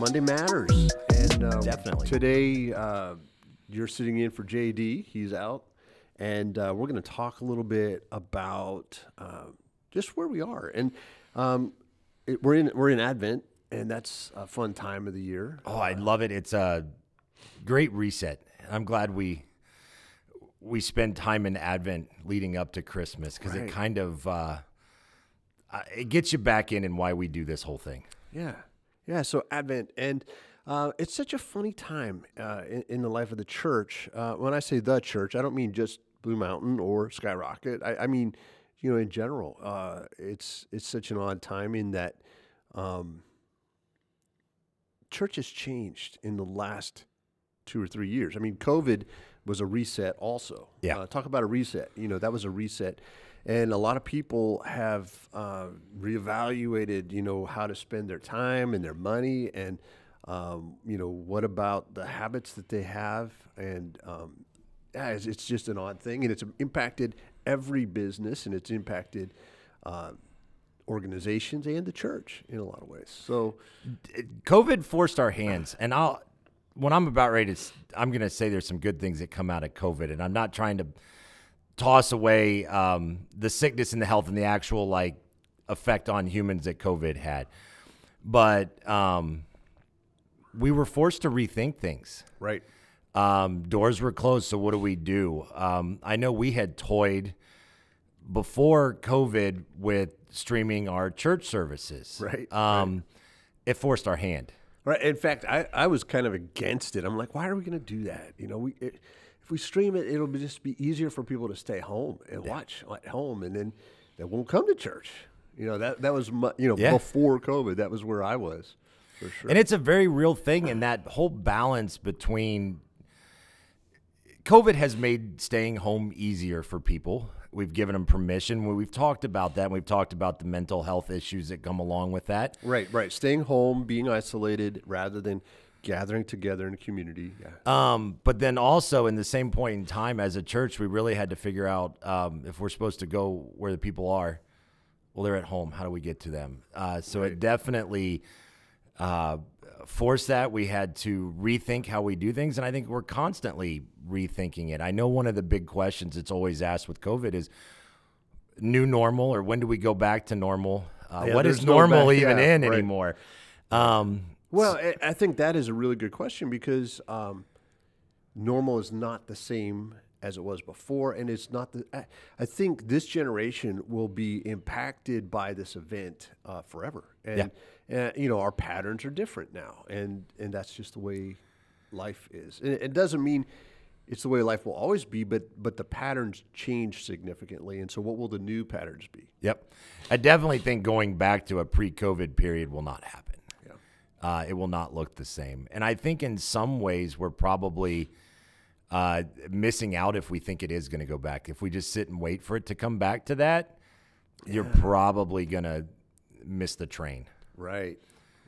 Monday matters, and um, Definitely. today uh, you're sitting in for JD. He's out, and uh, we're going to talk a little bit about uh, just where we are, and um, it, we're in we're in Advent, and that's a fun time of the year. Oh, I love it. It's a great reset. I'm glad we we spend time in Advent leading up to Christmas because Right. it kind of uh, uh, it gets you back in and why we do this whole thing. Yeah, yeah. So Advent, and uh, it's such a funny time uh, in, in the life of the church. Uh, when I say the church, I don't mean just Blue Mountain or Skyrocket. I, I mean, you know, in general, uh, it's it's such an odd time in that um, church has changed in the last two or three years. I mean, COVID was a reset, also. Yeah. Uh, talk about a reset. You know, that was a reset. And a lot of people have uh, reevaluated, you know, how to spend their time and their money, and um, you know, what about the habits that they have, and um, yeah, it's, it's just an odd thing, and it's impacted every business, and it's impacted uh, organizations and the church in a lot of ways. So, COVID forced our hands, and I'll when I'm about ready to, I'm going to say there's some good things that come out of COVID, and I'm not trying to toss away um, the sickness and the health and the actual like effect on humans that COVID had, but um, we were forced to rethink things. right, Um, doors were closed, so what do we do? Um, I know we had toyed before COVID with streaming our church services. Right, Um, It forced our hand. Right. In fact, I, I was kind of against it. I'm like, why are we going to do that? You know, we it, if we stream it, it'll be just be easier for people to stay home and watch at home, and then they won't come to church. You know, that that was mu- you know Yeah. before COVID. That was where I was for sure. And it's a very real thing, and that whole balance between COVID has made staying home easier for people. We've given them permission. We- We've talked about that. and We've talked about the mental health issues that come along with that. right, right. Staying home, being isolated, rather than gathering together in a community. Yeah. Um, but then also in the same point in time as a church, we really had to figure out um, if we're supposed to go where the people are. Well, they're at home. How do we get to them? Uh, so it definitely uh, forced that. We had to rethink how we do things, and I think we're constantly rethinking it. I know one of the big questions that's always asked with COVID is new normal, or when do we go back to normal? Uh, Yeah, what is there's no normal back- even yeah, in right. anymore? Um, Well, I, I think that is a really good question because um, normal is not the same as it was before, and it's not the. I, I think this generation will be impacted by this event uh, forever, and and you know our patterns are different now, and and that's just the way life is. And it, doesn't mean it's the way life will always be, but but the patterns change significantly, and so what will the new patterns be? Yep. I definitely think going back to a pre COVID period will not happen. Yeah. Uh, it will not look the same. And I think in some ways we're probably uh, missing out if we think it is going to go back. If we just sit and wait for it to come back to that, you're probably going to miss the train. Right,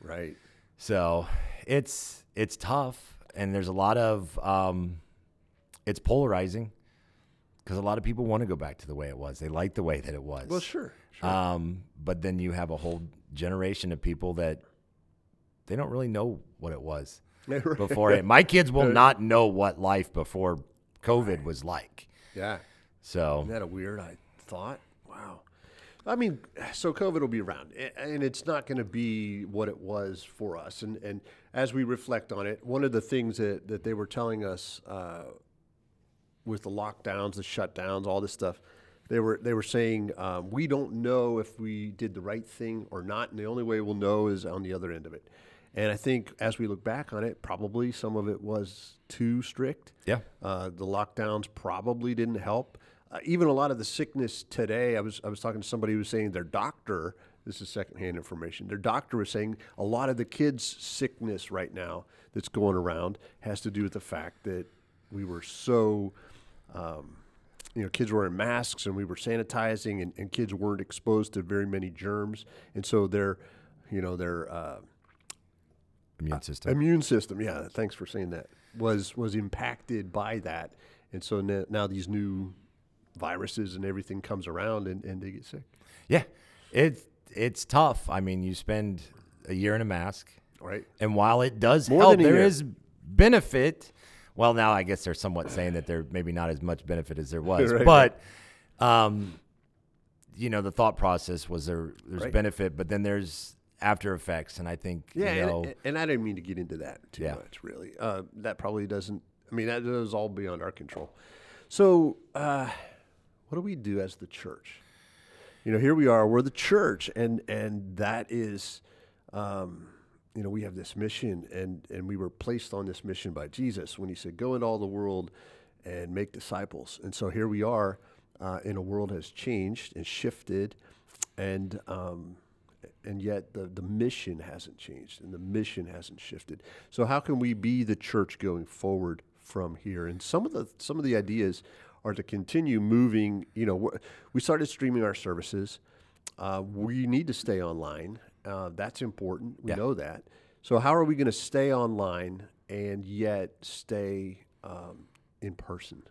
right. So it's it's tough, and there's a lot of um, it's polarizing because a lot of people want to go back to the way it was. They like the way that it was. Well, sure, sure. Um, but then you have a whole generation of people that they don't really know what it was before it. My kids will not know what life before COVID was like. yeah. So Isn't that a weird I thought? Wow. I mean, so COVID will be around, and it's not going to be what it was for us. And and as we reflect on it, one of the things that, that they were telling us uh, with the lockdowns, the shutdowns, all this stuff, they were they were saying um, we don't know if we did the right thing or not, and the only way we'll know is on the other end of it. And I think as we look back on it, probably some of it was too strict. yeah, Uh, the lockdowns probably didn't help. Uh, even a lot of the sickness today, I was I was talking to somebody who was saying their doctor. This is secondhand information. Their doctor was saying a lot of the kids' sickness right now that's going around has to do with the fact that we were so, um, you know, kids were wearing masks and we were sanitizing, and, and kids weren't exposed to very many germs, and so their, you know, their uh, immune system. immune system yeah thanks for saying that was was impacted by that and so now, now these new viruses and everything comes around and, and they get sick yeah, it's it's tough. I mean, you spend a year in a mask. Right. And while it does More help, there year. is benefit. Well, now I guess they're somewhat saying that there maybe not as much benefit as there was, Right. but um, you know, the thought process was there. There's Right. benefit, but then there's after effects, and I think Yeah, you know, and, and I didn't mean to get into that too Yeah. much, really. Uh, that probably doesn't. I mean, that is all beyond our control. So, uh, what do we do as the church? You know, here we are. We're the church, and and that is, um, you know, we have this mission, and and we were placed on this mission by Jesus when He said, "Go into all the world and make disciples." And so here we are, uh, in a world has changed and shifted, and um, and yet the, the mission hasn't changed and the mission hasn't shifted. So how can we be the church going forward from here? And some of the some of the ideas are to continue moving. You know, we're- started streaming our services. Uh, we need to stay online. Uh, that's important. We Yeah. know that. So how are we going to stay online and yet stay um, in person?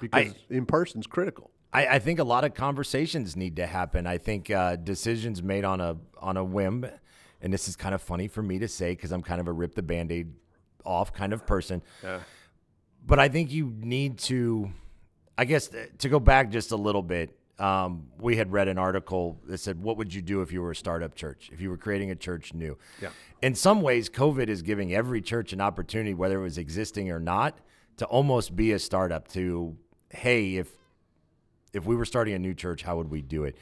Because in person's critical. I, I think a lot of conversations need to happen. I think uh, decisions made on a on a whim, and this is kind of funny for me to say because I'm kind of a rip the band-aid off kind of person. Yeah. But I think you need to, I guess, to go back just a little bit. Um, we had read an article that said, "What would you do if you were a startup church? If you were creating a church new?" Yeah. In some ways, COVID is giving every church an opportunity, whether it was existing or not, to almost be a startup. To hey, if if we were starting a new church, how would we do it?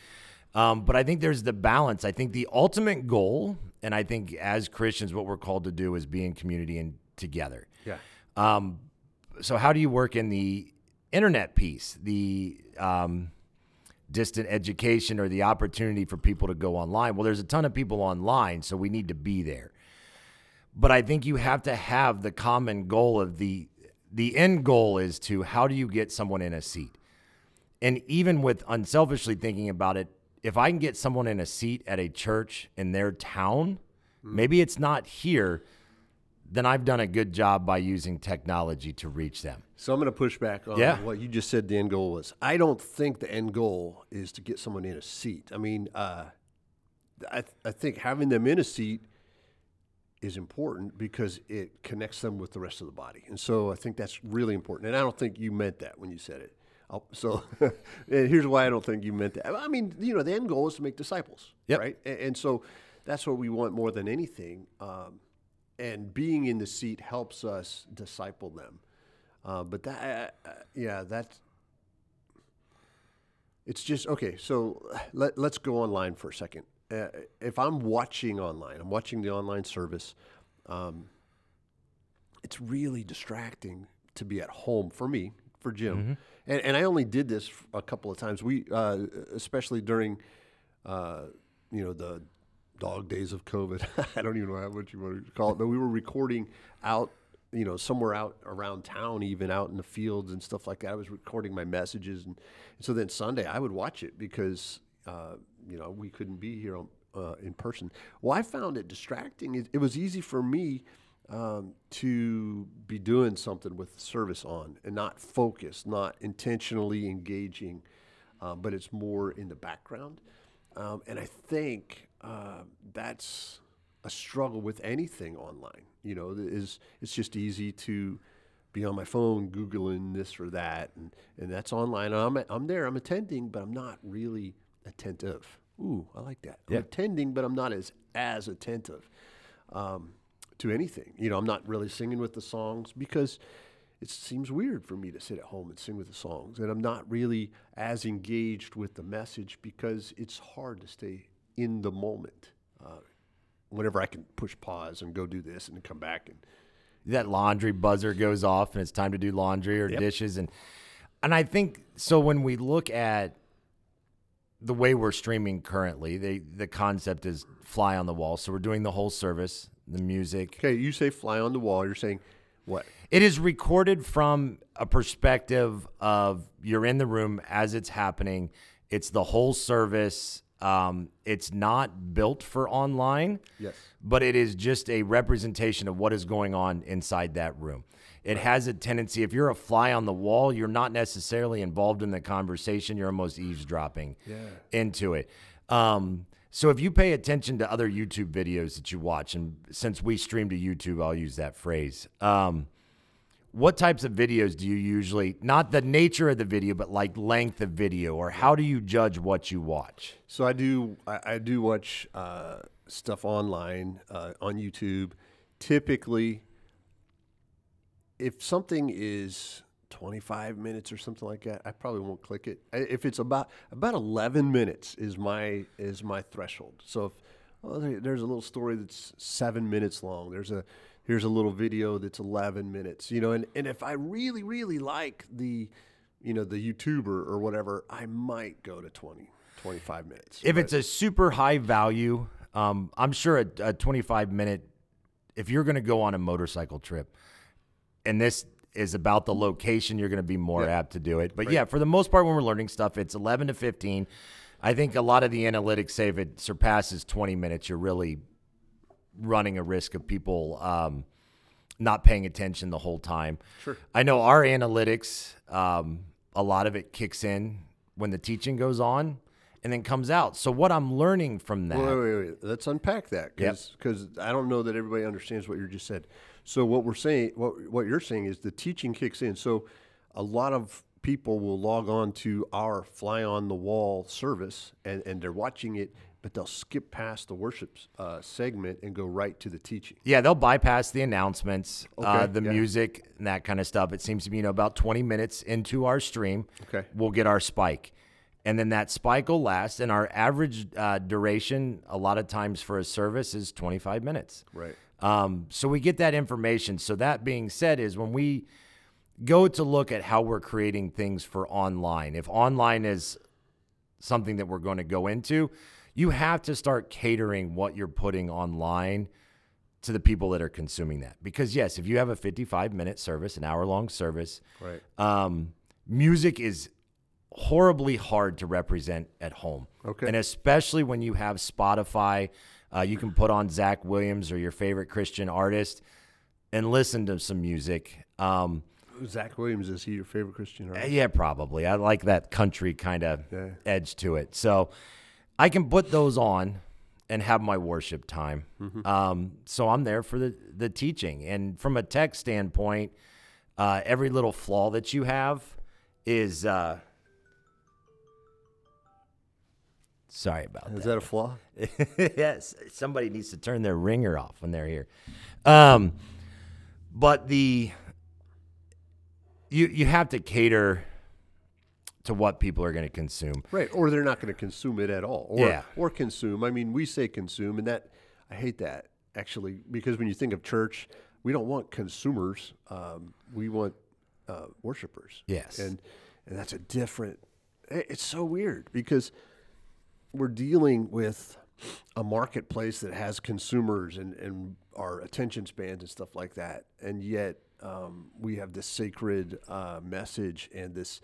Um, but I think there's the balance. I think the ultimate goal, and I think as Christians, what we're called to do is be in community and together. Yeah. Um, so how do you work in the internet piece, the um, distant education or the opportunity for people to go online? Well, there's a ton of people online, so we need to be there. But I think you have to have the common goal of the the end goal is to how do you get someone in a seat? And even with unselfishly thinking about it, if I can get someone in a seat at a church in their town, maybe it's not here, then I've done a good job by using technology to reach them. So I'm going to push back on Yeah. what you just said. The end goal was. I don't think the end goal is to get someone in a seat. I mean, uh, I I think having them in a seat is important because it connects them with the rest of the body, and so I think that's really important. And I don't think you meant that when you said it. I'll, so, and here's why I don't think you meant that. I mean, you know, the end goal is to make disciples, Yep. right? And, and so that's what we want more than anything. Um, and being in the seat helps us disciple them. Uh, but that, uh, yeah, that's. It's just okay. So let, let's go online for a second. Uh, if I'm watching online, I'm watching the online service. Um, it's really distracting to be at home for me, for Jim, and, and I only did this a couple of times. We, uh, especially during, uh, you know, the dog days of COVID. I don't even know how what you want to call it, but we were recording out, you know, somewhere out around town, even out in the fields and stuff like that. I was recording my messages, and, and so then Sunday I would watch it because, uh, you know, we couldn't be here on, uh, in person. Well, I found it distracting. It, it was easy for me um, to be doing something with service on and not focused, not intentionally engaging, um, but it's more in the background. Um, and I think uh, that's a struggle with anything online. You know, is it's just easy to be on my phone googling this or that, and, and that's online. I'm I'm there, I'm attending, but I'm not really attentive. Ooh, I like that. I'm attending, but I'm not as as attentive um, to anything. You know, I'm not really singing with the songs because it seems weird for me to sit at home and sing with the songs, and I'm not really as engaged with the message because it's hard to stay in the moment. Uh, whenever I can push pause and go do this and come back and that laundry buzzer goes off and it's time to do laundry or Yep. dishes and and I think so when we look at the way we're streaming currently, they the concept is fly on the wall. So we're doing the whole service, the music. okay, you say fly on the wall. You're saying what? It is recorded from a perspective of you're in the room as it's happening. It's the whole service. Um, it's not built for online Yes. but it is just a representation of what is going on inside that room. It has a tendency, if you're a fly on the wall, you're not necessarily involved in the conversation, you're almost eavesdropping into it. Um, So if you pay attention to other YouTube videos that you watch, and since we stream to YouTube, I'll use that phrase. Um, what types of videos do you usually not the nature of the video, but like length of video, or how do you judge what you watch? So I do I, I do watch uh, stuff online uh, on YouTube. Typically, if something is 25 minutes or something like that, I probably won't click it. If it's about about 11 minutes is my is my threshold. So if there- there's a little story that's seven minutes long, there's a here's a little video that's 11 minutes, you know, and, and if I really really like the you know the YouTuber or whatever, I might go to 20 25 minutes. If But- it's a super high value, um, I'm sure a, a 25 minute, if you're going to go on a motorcycle trip, and this is about the location, you're going to be more Yeah. apt to do it. But yeah, for the most part, when we're learning stuff, it's 11 to 15. I think a lot of the analytics say if it surpasses 20 minutes, you're really running a risk of people um, not paying attention the whole time. Sure. I know our analytics, um, a lot of it kicks in when the teaching goes on and then comes out. So what I'm learning from that, Wait, wait, wait. Let's unpack that Yep. because I don't know that everybody understands what you just said. So what we're saying, what what you're saying is the teaching kicks in. So a lot of people will log on to our fly on the wall service and, and they're watching it, but they'll skip past the worship uh, segment and go right to the teaching. yeah, they'll bypass the announcements, uh, the yeah. music, and that kind of stuff. It seems to be you know about 20 minutes into our stream, Okay. we'll get our spike. And then that spike will last, and our average uh, duration, a lot of times for a service, is 25 minutes. Right. Um, so we get that information. So that being said, is when we go to look at how we're creating things for online, if online is something that we're going to go into, you have to start catering what you're putting online to the people that are consuming that. Because yes, if you have a 55 minute service, an hour long service, Right. um, music is horribly hard to represent at home. Okay. And especially when you have Spotify, uh, you can put on Zach Williams or your favorite Christian artist and listen to some music. Um, Zach Williams is he your favorite Christian artist? yeah, probably. I like that country kind of Yeah. edge to it. So I can put those on and have my worship time. Um, so I'm there for the, the teaching. And from a tech standpoint, uh, every little flaw that you have is. Uh, sorry about Is that a flaw? yes, somebody needs to turn their ringer off when they're here. Um, but the you you have to cater to what people are going to consume. Right, or they're not going to consume it at all. Or, Yeah. or consume. I mean, we say consume, and that I hate that actually because when you think of church, we don't want consumers. Um, we want uh, worshipers. Yes. and and that's a different. It's so weird because we're dealing with a marketplace that has consumers and, and our attention spans and stuff like that, and yet um, we have this sacred uh, message and this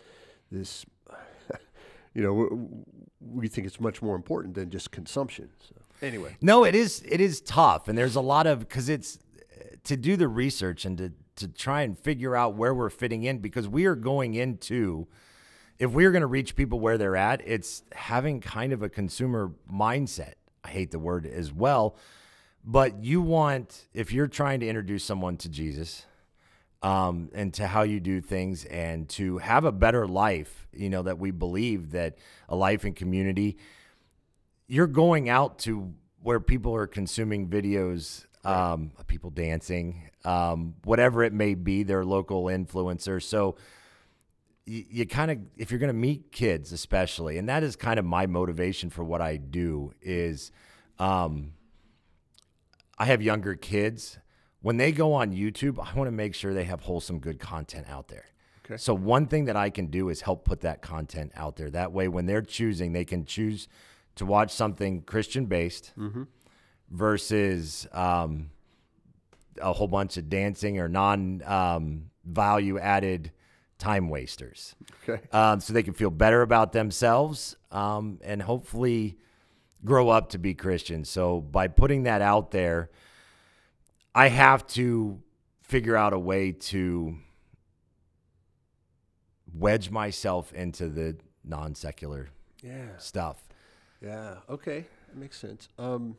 this you know we, think it's much more important than just consumption. So anyway, No, it is it is tough, and there's a lot of because it's to do the research and to to try and figure out where we're fitting in because we are going into if we're going to reach people where they're at, it's having kind of a consumer mindset. I hate the word as well, but you want if you're trying to introduce someone to Jesus um, and to how you do things and to have a better life, you know, that we believe that a life in community you're going out to where people are consuming videos um, people dancing, um, whatever it may be, their local influencer. So you, you kind of, if you're going to meet kids, especially, and that is kind of my motivation for what I do is, um, I have younger kids. When they go on YouTube, I want to make sure they have wholesome, good content out there. Okay. So one thing that I can do is help put that content out there. That way, when they're choosing, they can choose to watch something Christian based versus um, a whole bunch of dancing or non um, value added time wasters. okay, Um, so they can feel better about themselves um, and hopefully grow up to be Christians. So by putting that out there, I have to figure out a way to wedge myself into the non secular yeah, stuff. yeah, okay. that makes sense. Um,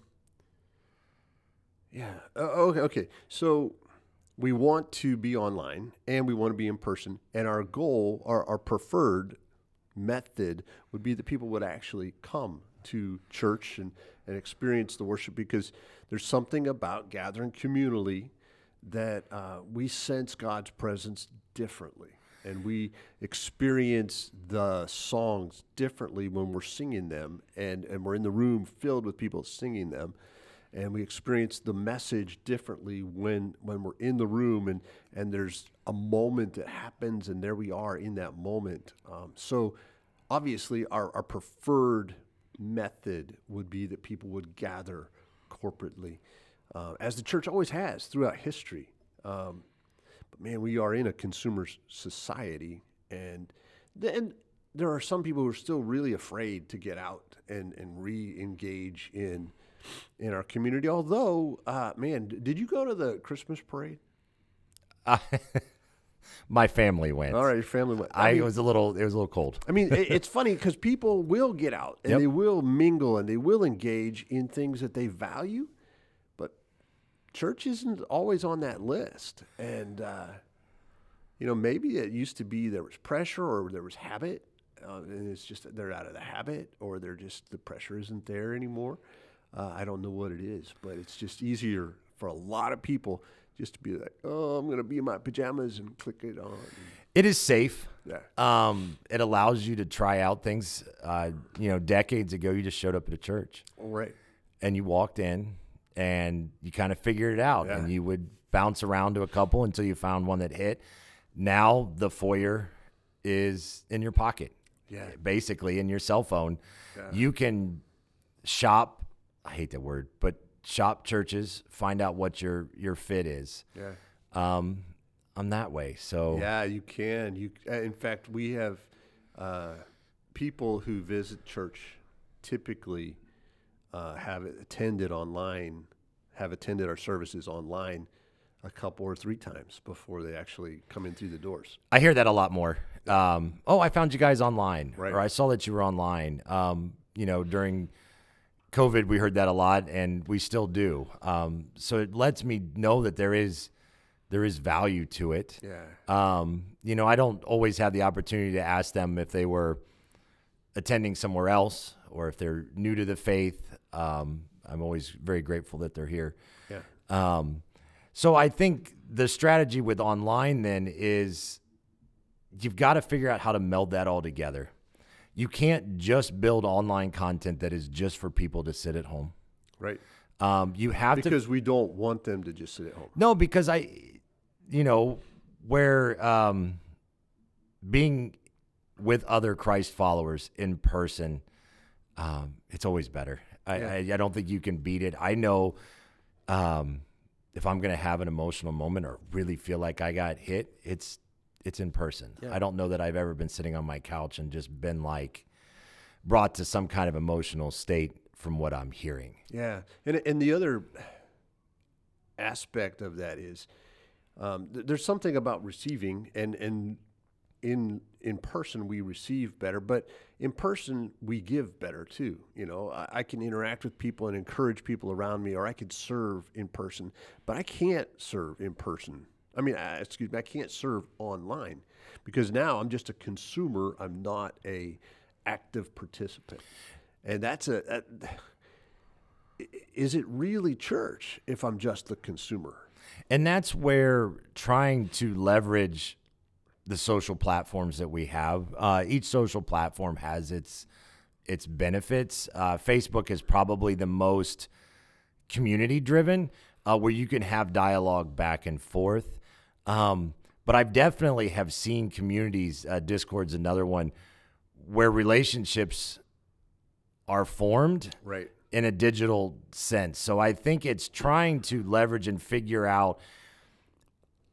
yeah. Uh, okay. Okay. So we want to be online and we want to be in person, and our goal, our, our preferred method, would be that people would actually come to church and, and experience the worship because there's something about gathering communally that uh, we sense God's presence differently. And we experience the songs differently when we're singing them, and, and we're in the room filled with people singing them. And we experience the message differently when, when we're in the room and, and there's a moment that happens, and there we are in that moment. Um, so, obviously, our, our preferred method would be that people would gather corporately, uh, as the church always has throughout history. Um, but man, we are in a consumer society, and then there are some people who are still really afraid to get out and, and re-engage in in our community. Although, uh, man, did you go to the Christmas parade? Uh, my family went. All right, your family went. I, mean, was a little. It was a little cold. I mean, it, it's funny because people will get out and Yep. they will mingle and they will engage in things that they value, but church isn't always on that list. And uh, you know, maybe it used to be there was pressure or there was habit, uh, and it's just that they're out of the habit or they're just the pressure isn't there anymore. Uh, I don't know what it is, but it's just easier for a lot of people just to be like, oh, I'm going to be in my pajamas and click it on. It is safe. Yeah. Um, it allows you to try out things. Uh, you know, decades ago, you just showed up at a church right. and you walked in and you kind of figured it out, Yeah. and you would bounce around to a couple until you found one that hit. Now the foyer is in your pocket. Yeah. basically in your cell phone. You can shop. I hate that word, but shop churches, find out what your your fit is. Yeah. Um, I'm that way. So Yeah, you can. You, uh, in fact, we have uh, people who visit church typically uh, have attended online, have attended our services online a couple or three times before they actually come in through the doors. I hear that a lot more. Um, oh, I found you guys online, Right. or I saw that you were online. Um, you know, during COVID, we heard that a lot, and we still do. Um, so it lets me know that there is there is value to it. Yeah. Um, you know, I don't always have the opportunity to ask them if they were attending somewhere else or if they're new to the faith. Um, I'm always very grateful that they're here. Yeah. Um, so I think the strategy with online then is you've got to figure out how to meld that all together. You can't just build online content that is just for people to sit at home. Right. Um, you have to Because we don't want them to just sit at home. no, because I, you know, where um, being with other Christ followers in person, um, it's always better. I, Yeah. I, I don't think you can beat it. I know um, if I'm going to have an emotional moment or really feel like I got hit, it's it's in person. Yeah. I don't know that I've ever been sitting on my couch and just been like brought to some kind of emotional state from what I'm hearing. Yeah, and and the other aspect of that is um, th- there's something about receiving, and and in in person we receive better, but in person we give better too. You know, I, I can interact with people and encourage people around me, or I could serve in person, but I can't serve in person. I mean, uh, excuse me, I can't serve online because now I'm just a consumer. I'm not a active participant, and that's a. Is it really church if I'm just the consumer? And that's where trying to leverage the social platforms that we have. Uh, each social platform has its its benefits. Uh, Facebook is probably the most community driven, uh, where you can have dialogue back and forth. Um, but I've definitely have seen communities. Uh, Discord's another one where relationships are formed Right. in a digital sense. So I think it's trying to leverage and figure out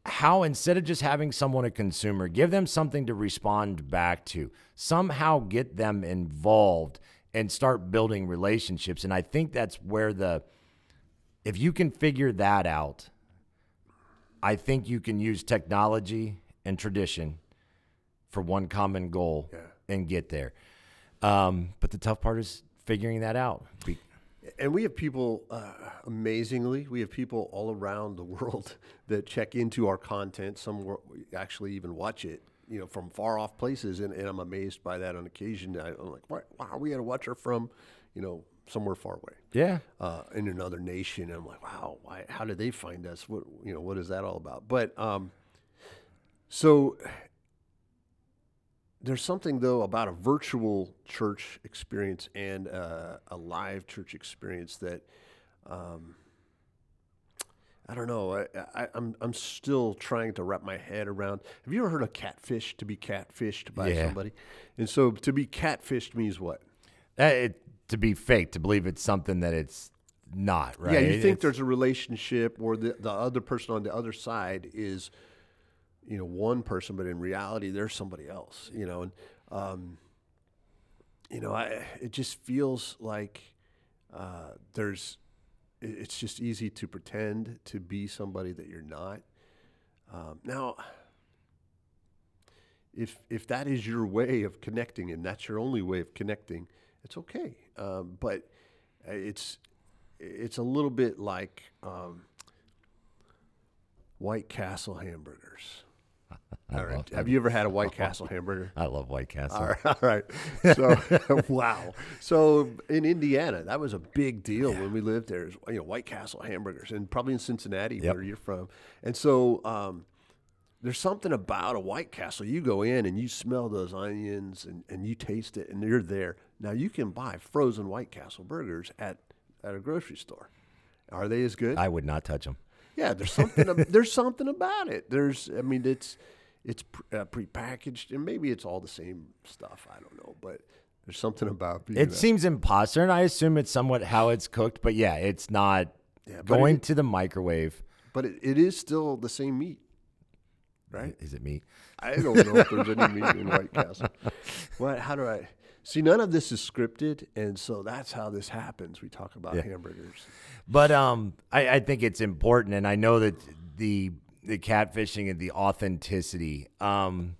how instead of just having someone a consumer, give them something to respond back to. Somehow get them involved and start building relationships. And I think that's where the if you can figure that out, I think you can use technology and tradition for one common goal Yeah. and get there. Um, but the tough part is figuring that out. Be- and we have people, uh, amazingly, we have people all around the world that check into our content. Some actually even watch it, you know, from far off places, and, and I'm amazed by that on occasion. I, I'm like, wow, we had a watcher from, you know, somewhere far away Yeah. uh, in another nation. And I'm like, wow, why, how did they find us? What you know, what is that all about? But um, so there's something though about a virtual church experience and uh, a live church experience that um, I don't know. I, I, I'm I'm still trying to wrap my head around. Have you ever heard of catfish? To be catfished by Yeah. somebody, and so to be catfished means what? Uh, it, to be fake, to believe it's something that it's not, right? Yeah, you think there's a relationship, or the the other person on the other side is, you know, one person, but in reality, there's somebody else. You know, and um, you know, I it just feels like uh, there's. it- It's just easy to pretend to be somebody that you're not. Um, now, if if that is your way of connecting and that's your only way of connecting, it's okay. Um, but uh, it's it's a little bit like um, White Castle hamburgers. All right. Have you ever had a White Castle hamburger? I love White Castle. All right. All right. So, wow. So in Indiana, that was a big deal when we lived there. You know, White Castle hamburgers, and probably in Cincinnati, Yep. where you're from. And so, um, there's something about a White Castle. You go in and you smell those onions, and, and you taste it, and you're there. Now you can buy frozen White Castle burgers at at a grocery store. Are they as good? I would not touch them. Yeah, there's something. there's something about it. There's, I mean, it's it's pre- uh, prepackaged, and maybe it's all the same stuff. I don't know, but there's something about being It a- seems imposter, and I assume it's somewhat how it's cooked. But yeah, it's not Yeah, going it- to the microwave. but it, it is still the same meat, right? Is it meat? I don't know if there's any meat in White Castle. What? How do I? See, none of this is scripted, and so that's how this happens. We talk about hamburgers. But um, I, I think it's important, and I know that the the catfishing and the authenticity, um,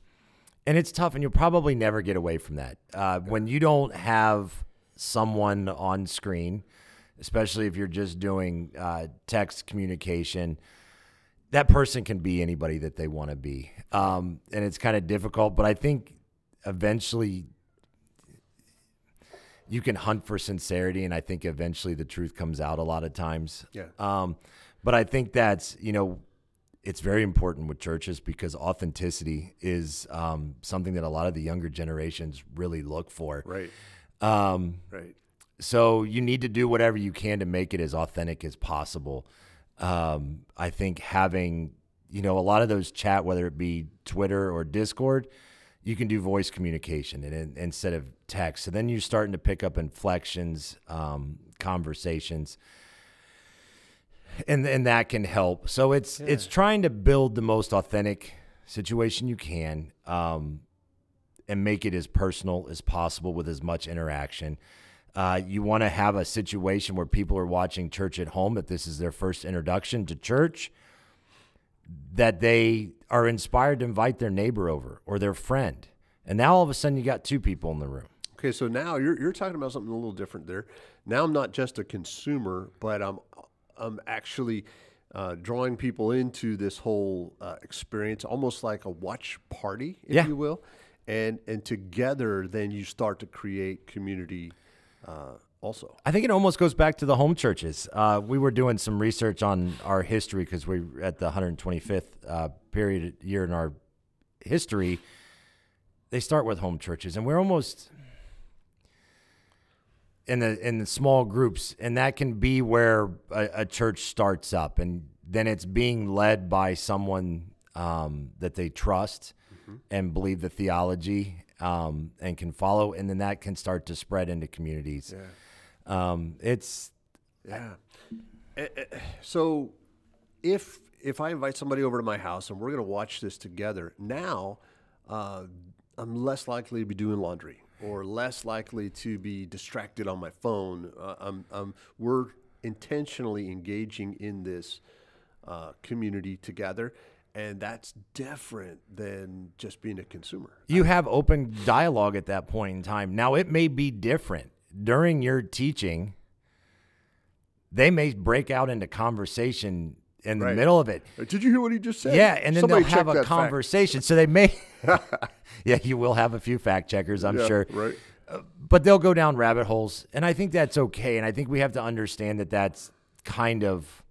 and it's tough, and you'll probably never get away from that uh, when you don't have someone on screen, especially if you're just doing uh, text communication. That person can be anybody that they want to be, um, and it's kind of difficult. But I think eventually you can hunt for sincerity, and I think eventually the truth comes out a lot of times. Yeah. Um, but I think that's you know, it's very important with churches because authenticity is um, something that a lot of the younger generations really look for. Right. Um, Right. so you need to do whatever you can to make it as authentic as possible. Um, I think having, you know, a lot of those chat, whether it be Twitter or Discord, you can do voice communication and, and instead of text. So then you're starting to pick up inflections, um, conversations, and and that can help. So it's it's trying to build the most authentic situation you can. Um, and make it as personal as possible with as much interaction. Uh, you want to have a situation where people are watching church at home, if this is their first introduction to church, that they are inspired to invite their neighbor over or their friend. And now all of a sudden you got two people in the room. Okay, so now you're you're talking about something a little different there. Now I'm not just a consumer, but I'm I'm actually uh, drawing people into this whole uh, experience, almost like a watch party, if Yeah. you will, and and together then you start to create community. Uh, also, I think it almost goes back to the home churches. Uh, we were doing some research on our history because we're at the 125th uh, period year in our history. They start with home churches, and we're almost in the in the small groups, and that can be where a, a church starts up, and then it's being led by someone um, that they trust and believe the theology um, and can follow, and then that can start to spread into communities. Yeah. Um, it's yeah. Eh, eh, So, if if I invite somebody over to my house and we're going to watch this together, now uh, I'm less likely to be doing laundry or less likely to be distracted on my phone. Uh, I'm, I'm, we're intentionally engaging in this uh, community together, and that's different than just being a consumer. you have open dialogue at that point in time. Now it may be different during your teaching. they may break out into conversation in the Right. middle of it. Did you hear what he just said? Yeah, and then Somebody they'll have a that fact. conversation. So they may, yeah, you will have a few fact checkers, I'm Yeah, sure. Right. Uh, but they'll go down rabbit holes, and I think that's okay. And I think we have to understand that that's kind of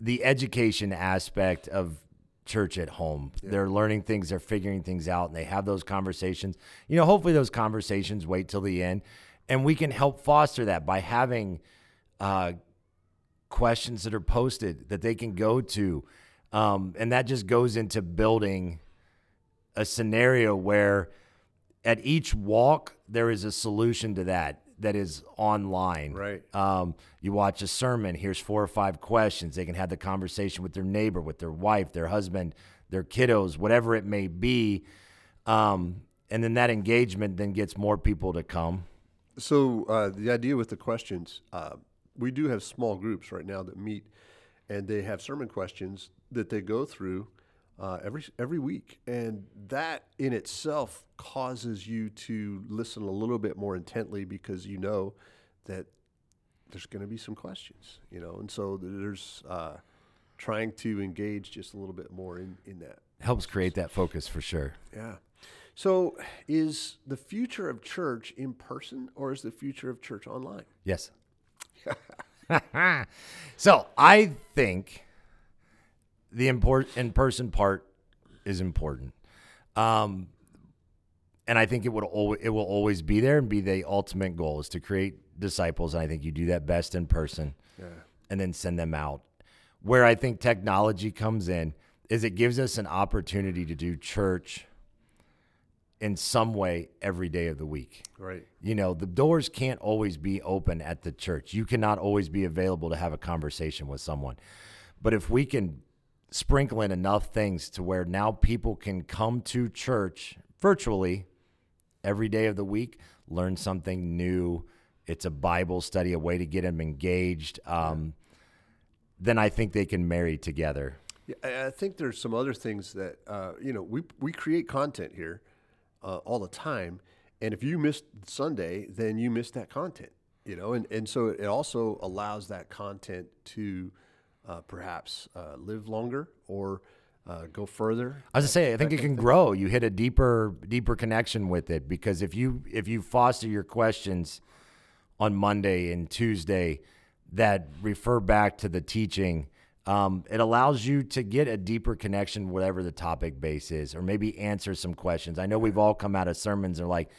the education aspect of church at home. They're learning things, they're figuring things out, and they have those conversations. You know, hopefully those conversations wait till the end, and we can help foster that by having uh, questions that are posted that they can go to, um, and that just goes into building a scenario where at each walk there is a solution to that that is online. Right. Um, you watch a sermon. Here's four or five questions. They can have the conversation with their neighbor, with their wife, their husband, their kiddos, whatever it may be. Um, and then that engagement then gets more people to come. So uh, the idea with the questions, uh, we do have small groups right now that meet, and they have sermon questions that they go through uh, every every week, and that in itself causes you to listen a little bit more intently because you know that there's going to be some questions, you know, and so there's uh, trying to engage just a little bit more in in that. Helps create that focus for sure. Yeah. So, is the future of church in person or is the future of church online? Yes. so I think the import in person part is important. Um, and I think it would al- it will always be there and be the ultimate goal is to create disciples. And I think you do that best in person Yeah. and then send them out. Where I think technology comes in is it gives us an opportunity to do church in some way every day of the week. Right. You know, the doors can't always be open at the church. You cannot always be available to have a conversation with someone. But if we can sprinkle in enough things to where now people can come to church virtually every day of the week, learn something new. It's a Bible study, a way to get them engaged. Um, then I think they can marry together. Yeah, I I think there's some other things that uh, you know we we create content here uh, all the time, and if you missed Sunday, then you missed that content. You know, and and so it also allows that content to uh, perhaps uh, live longer or uh, go further. I was gonna say, I think it can grow. You hit a deeper, deeper connection with it because if you if you foster your questions on Monday and Tuesday that refer back to the teaching, um, it allows you to get a deeper connection, whatever the topic base is, or maybe answer some questions. I know we've all come out of sermons and are like,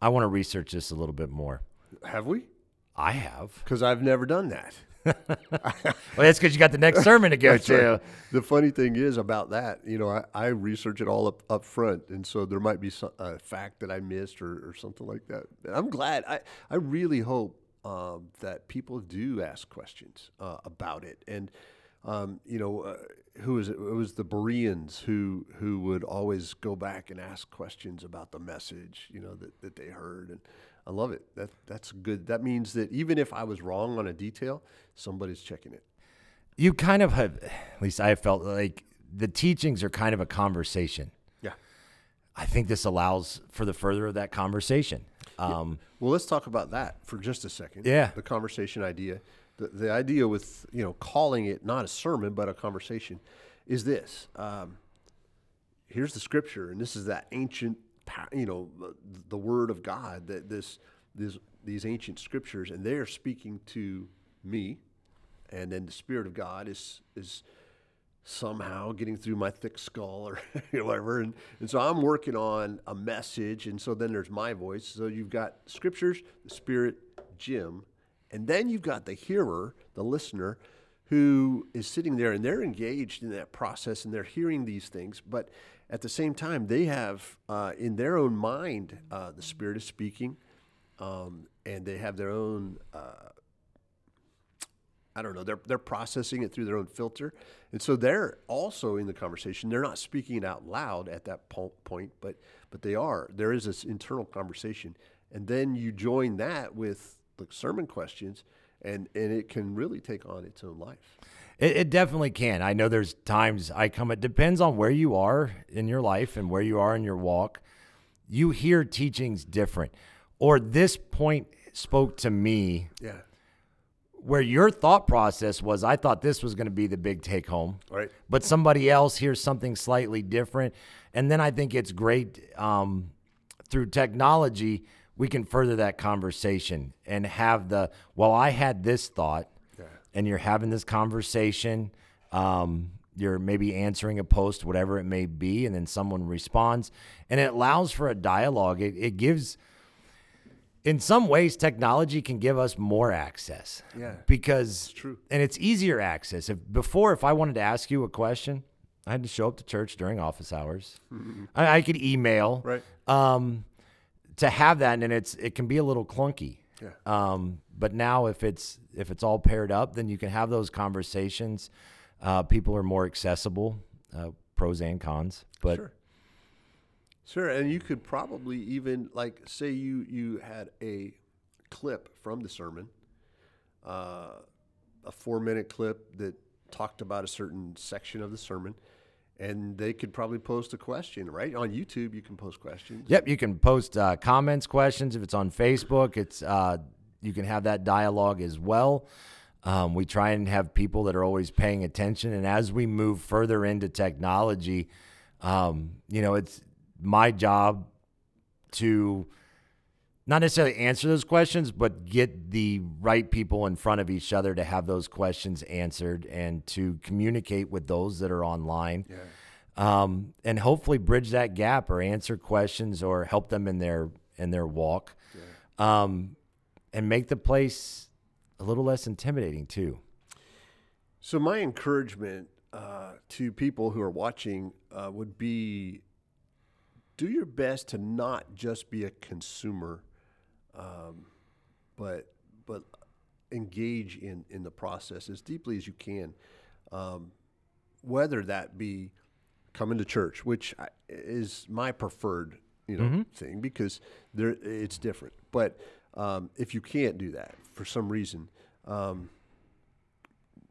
I want to research this a little bit more. Have we? I have. Because I've never done that. Well, that's because you got the next sermon to go to. right. The funny thing is about that, you know, I, I research it all up, up front, and so there might be some, a fact that I missed or, or something like that. And I'm glad. I, I really hope um, that people do ask questions uh, about it. And um, you know, uh, who is it? It was the Bereans who who would always go back and ask questions about the message, you know, that, that they heard. And I love it. That that's good. That means that even if I was wrong on a detail, somebody's checking it. You kind of have, at least I felt like the teachings are kind of a conversation. Yeah. I think this allows for the further of that conversation. Um, Well, let's talk about that for just a second. Yeah. The conversation idea. The, the idea with, you know, calling it not a sermon, but a conversation is this. Um, here's the scripture, and this is that ancient, you know, the, word of God, that this, this, these ancient scriptures, and they are speaking to me, and then the Spirit of God is, is somehow getting through my thick skull or whatever. And, and so I'm working on a message. And so then there's my voice. So you've got scriptures, the spirit, Jim, and then you've got the hearer, the listener, who is sitting there and they're engaged in that process and they're hearing these things. But at the same time, they have uh, in their own mind, uh, the spirit is speaking. Um, and they have their own uh, I don't know. They're they're processing it through their own filter, and so they're also in the conversation. They're not speaking it out loud at that po- point, but but they are. There is this internal conversation, and then you join that with the sermon questions, and and it can really take on its own life. It, it definitely can. I know there's times I come, it depends on where you are in your life and where you are in your walk. You hear teachings different. Or this point spoke to me Yeah, where your thought process was, I thought this was going to be the big take home, Right. but somebody else hears something slightly different. And then I think it's great um, through technology, we can further that conversation and have the, well, I had this thought, and you're having this conversation. Um, you're maybe answering a post, whatever it may be, and then someone responds, and it allows for a dialogue. It, it gives, in some ways, technology can give us more access. Yeah. because true. and it's easier access. If before, if I wanted to ask you a question, I had to show up to church during office hours. I, I could email, Right. Um, to have that, and it's it can be a little clunky. Yeah. Um, but now if it's if it's all paired up, then you can have those conversations. Uh, people are more accessible, uh, pros and cons. But Sure. Sure, and you could probably even like say you you had a clip from the sermon, uh, a four minute clip that talked about a certain section of the sermon, and they could probably post a question right on YouTube. You can post questions. Yep, you can post uh, comments, questions. If it's on Facebook, it's uh, you can have that dialogue as well. Um, we try and have people that are always paying attention, and as we move further into technology, um, you know, it's my job to not necessarily answer those questions, but get the right people in front of each other to have those questions answered and to communicate with those that are online. Um, and hopefully bridge that gap or answer questions or help them in their in their walk. Um, and make the place a little less intimidating too. So my encouragement uh, to people who are watching uh, would be: do your best to not just be a consumer, um, but but engage in in the process as deeply as you can. Um, whether that be coming to church, which is my preferred you know thing because there it's different. But um, if you can't do that for some reason. Um,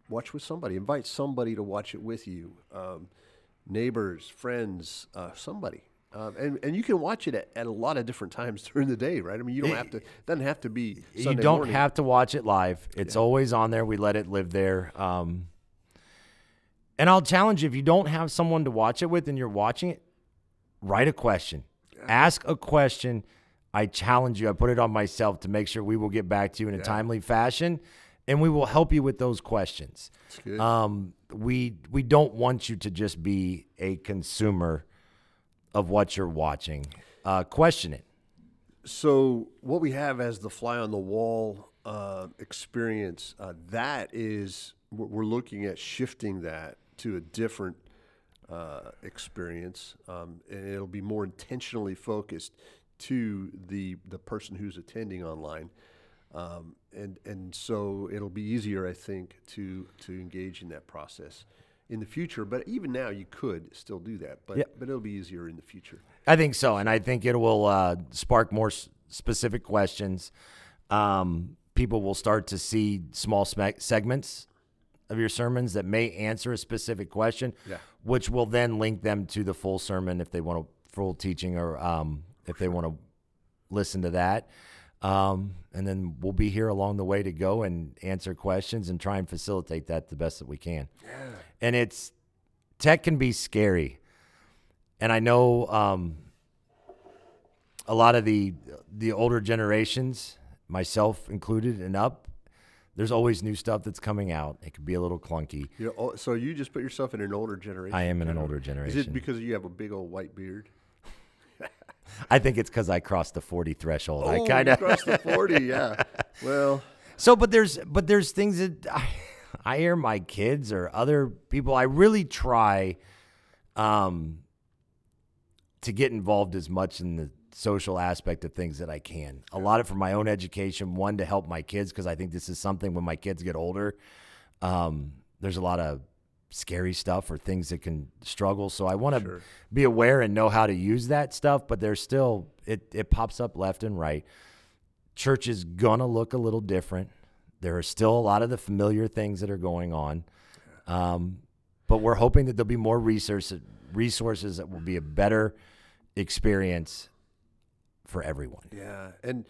watch with somebody. Invite somebody to watch it with you. Um, neighbors, friends, uh, somebody. Um, and, and you can watch it at, at a lot of different times during the day, right? I mean, you don't have to. It Doesn't have to be. Sunday you don't morning. have to watch it live. It's always on there. We let it live there. Um, and I'll challenge you if you don't have someone to watch it with and you're watching it, write a question. Ask a question. I challenge you. I put it on myself to make sure we will get back to you in a timely fashion and we will help you with those questions. Um, we we don't want you to just be a consumer of what you're watching. Uh, question it. So what we have as the fly on the wall uh, experience, uh, that is we're we're looking at shifting that to a different uh, experience, um, and it'll be more intentionally focused to the the person who's attending online. Um, and and so it'll be easier, I think, to to engage in that process in the future. But even now, you could still do that, but Yep. but it'll be easier in the future. I think so, and I think it will uh, spark more s- specific questions. Um, people will start to see small sme- segments of your sermons that may answer a specific question, Yeah. which will then link them to the full sermon if they want a full teaching or um, if they want to listen to that. Um, and then we'll be here along the way to go and answer questions and try and facilitate that the best that we can. Yeah. And it's tech can be scary and I know um, a lot of the the older generations, myself included and up. There's always new stuff that's coming out. It could be a little clunky. You know, oh, so you just put yourself in an older generation. I am in an older generation. Is it because you have a big old white beard? I think it's because I crossed the 40 threshold. I Oh, kind of crossed the forty. Yeah. Well, so, but there's but there's things that I, I hear my kids or other people. I really try um, to get involved as much in the social aspect of things that I can. A lot of for my own education. One to help my kids because I think this is something when my kids get older. Um, there's a lot of scary stuff or things that can struggle. So I want to Sure. be aware and know how to use that stuff. But there's still it it pops up left and right church is gonna look a little different. There are still a lot of the familiar things that are going on, um, but we're hoping that there'll be more resources resources that will be a better experience for everyone. yeah, and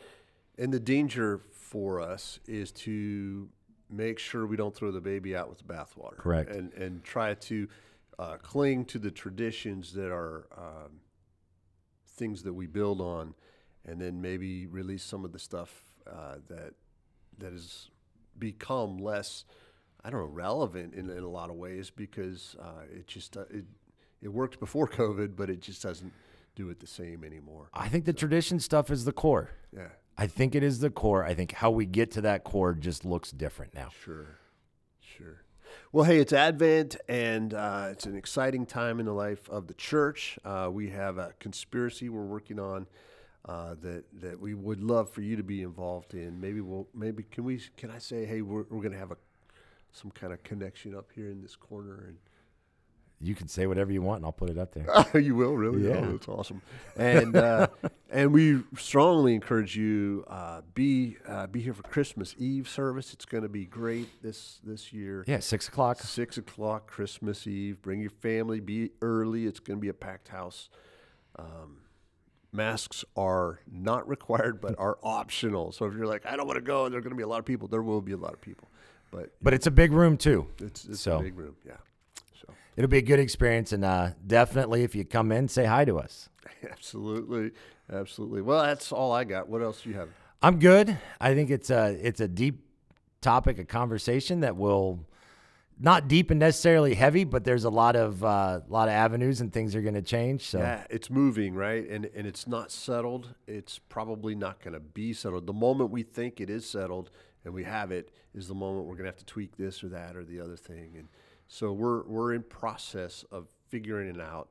and the danger for us is to make sure we don't throw the baby out with the bathwater. Correct. And and try to uh, cling to the traditions that are um, things that we build on, and then maybe release some of the stuff uh, that that has become less, I don't know, relevant in, in a lot of ways because uh, it just uh, it it worked before COVID, but it just doesn't do it the same anymore. I think the tradition stuff is the core. Yeah, I think it is the core. I think how we get to that core just looks different now. sure, sure. Well, hey, it's Advent, and uh, it's an exciting time in the life of the church. Uh, we have a conspiracy we're working on uh, that that we would love for you to be involved in. Maybe we'll maybe can we can I say hey we're we're gonna have a some kind of connection up here in this corner and. You can say whatever you want, and I'll put it up there. you will really. Yeah. Oh, that's awesome. And uh, and we strongly encourage you uh, be uh, be here for Christmas Eve service. It's going to be great this this year. Yeah, six o'clock. Six o'clock Christmas Eve. Bring your family. Be early. It's going to be a packed house. Um, masks are not required, but are optional. So if you're like, I don't want to go, there are going to be a lot of people. There will be a lot of people, but But it's a big room too. it's it's So- a big room. Yeah. It'll be a good experience, and uh, definitely if you come in, say hi to us. Absolutely, absolutely. Well, that's all I got. What else do you have? I'm good. I think it's a it's a deep topic, a conversation that will not deep and necessarily heavy, but there's a lot of uh, lot of avenues and things are going to change. So Yeah, it's moving, right? And and it's not settled. It's probably not going to be settled. The moment we think it is settled and we have it is the moment we're going to have to tweak this or that or the other thing. And so we're we're in process of figuring it out,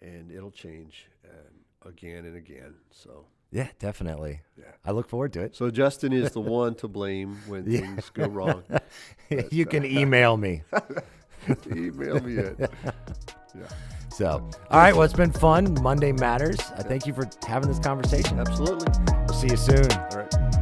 and it'll change um, again and again. So yeah, definitely. Yeah. I look forward to it. so Justin is the one to blame when things go wrong. you can email me. Email me it. Yeah, So, all right. Well, it's been fun. Monday matters. I thank you for having this conversation. absolutely. We'll see you soon. All right.